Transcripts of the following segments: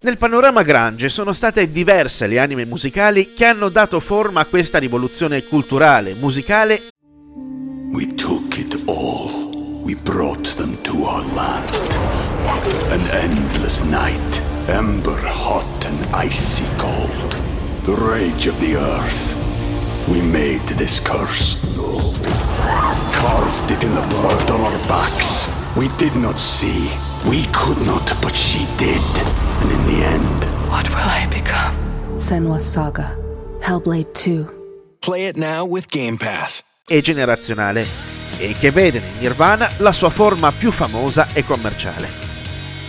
Nel panorama Grange sono state diverse le anime musicali che hanno dato forma a questa rivoluzione culturale, musicale we took it all. We brought them to our land. An endless night, ember hot and icy cold. The rage of the earth. We made this curse. Carved it in the blood on our backs. We did not see. We could not, but she did. And in the end, What will I become? Senwa Saga. Hellblade 2. Play it now with Game Pass. e generazionale e che vede in Nirvana la sua forma più famosa e commerciale.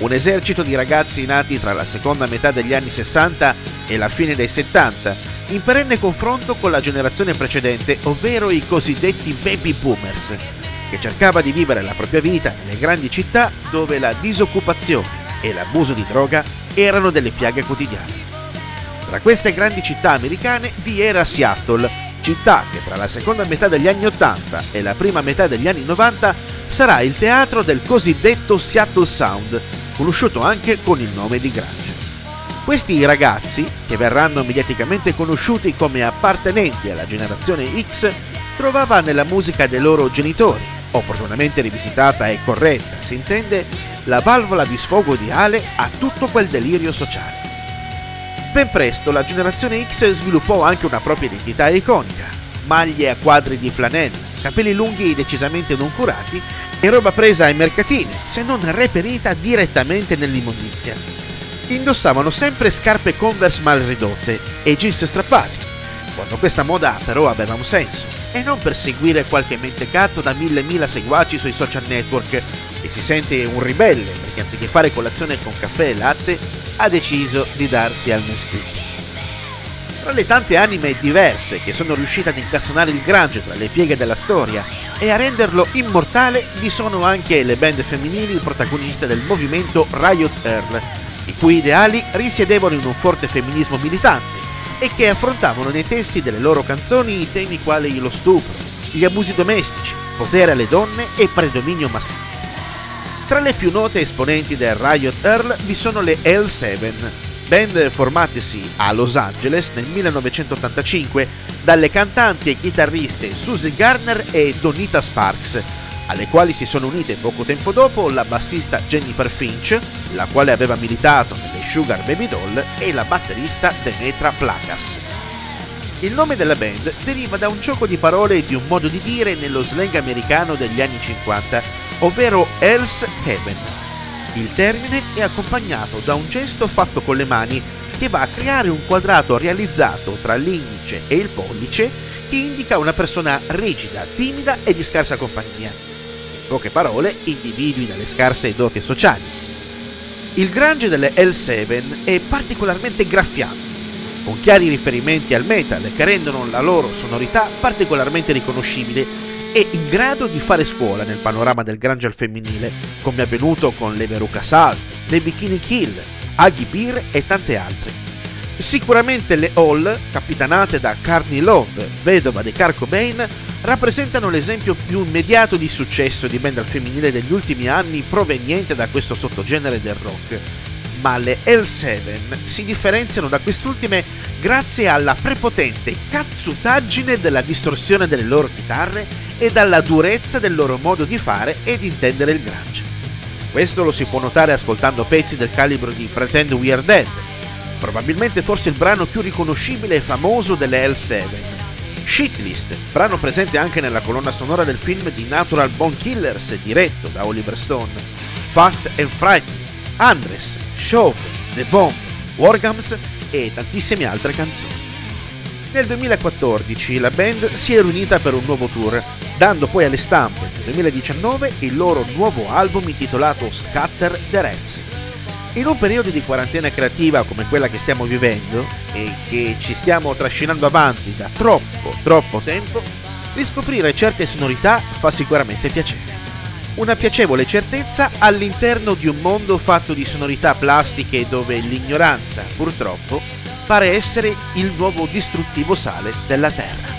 Un esercito di ragazzi nati tra la seconda metà degli anni 60 e la fine dei 70, in perenne confronto con la generazione precedente, ovvero i cosiddetti baby boomers, che cercava di vivere la propria vita nelle grandi città dove la disoccupazione e l'abuso di droga erano delle piaghe quotidiane. Tra queste grandi città americane vi era Seattle, città che tra la seconda metà degli anni 80 e la prima metà degli anni 90 sarà il teatro del cosiddetto Seattle Sound, conosciuto anche con il nome di Grange. Questi ragazzi, che verranno mediaticamente conosciuti come appartenenti alla generazione X, trovava nella musica dei loro genitori, opportunamente rivisitata e corretta, si intende, la valvola di sfogo ideale a tutto quel delirio sociale. Ben presto la generazione X sviluppò anche una propria identità iconica, maglie a quadri di flanella, capelli lunghi decisamente non curati e roba presa ai mercatini, se non reperita direttamente nell'immondizia. Indossavano sempre scarpe Converse mal ridotte e jeans strappati, quando questa moda però aveva un senso, e non per seguire qualche mentecato da mille mila seguaci sui social network e si sente un ribelle perché anziché fare colazione con caffè e latte ha deciso di darsi al Nesquik. Tra le tante anime diverse che sono riuscite ad incastonare il grunge tra le pieghe della storia e a renderlo immortale vi sono anche le band femminili protagoniste del movimento Riot Earl, i cui ideali risiedevano in un forte femminismo militante e che affrontavano nei testi delle loro canzoni temi quali lo stupro, gli abusi domestici, potere alle donne e predominio maschile. Tra le più note esponenti del Riot Earl vi sono le L7, band formatesi a Los Angeles nel 1985 dalle cantanti e chitarriste Susie Garner e Donita Sparks, alle quali si sono unite poco tempo dopo la bassista Jennifer Finch, la quale aveva militato nelle Sugar Baby Doll, e la batterista Demetra Placas. Il nome della band deriva da un gioco di parole e di un modo di dire nello slang americano degli anni 50, ovvero Hell's Heaven. Il termine è accompagnato da un gesto fatto con le mani che va a creare un quadrato realizzato tra l'indice e il pollice che indica una persona rigida, timida e di scarsa compagnia. Poche parole, individui dalle scarse doti sociali. Il grunge delle L7 è particolarmente graffiante, con chiari riferimenti al metal che rendono la loro sonorità particolarmente riconoscibile e in grado di fare scuola nel panorama del grunge al femminile, come è avvenuto con le Veruca Salt, le Bikini Kill, Aggie Beer e tante altre. Sicuramente le Hall, capitanate da Carney Love, vedova di Kurt Cobain, rappresentano l'esempio più immediato di successo di band al femminile degli ultimi anni proveniente da questo sottogenere del rock. Ma le L7 si differenziano da quest'ultime grazie alla prepotente cazzutaggine della distorsione delle loro chitarre e dalla durezza del loro modo di fare ed intendere il grunge. Questo lo si può notare ascoltando pezzi del calibro di Pretend We Are Dead, probabilmente forse il brano più riconoscibile e famoso delle L7. Shitlist, brano presente anche nella colonna sonora del film di Natural Bone Killers diretto da Oliver Stone, Fast and Frightened, Andres, Shove, The Bomb, Wargams e tantissime altre canzoni. Nel 2014 la band si è riunita per un nuovo tour, dando poi alle stampe nel 2019 il loro nuovo album intitolato Scatter the Rats. In un periodo di quarantena creativa come quella che stiamo vivendo e che ci stiamo trascinando avanti da troppo, troppo tempo, riscoprire certe sonorità fa sicuramente piacere. Una piacevole certezza all'interno di un mondo fatto di sonorità plastiche dove l'ignoranza, purtroppo, pare essere il nuovo distruttivo sale della Terra.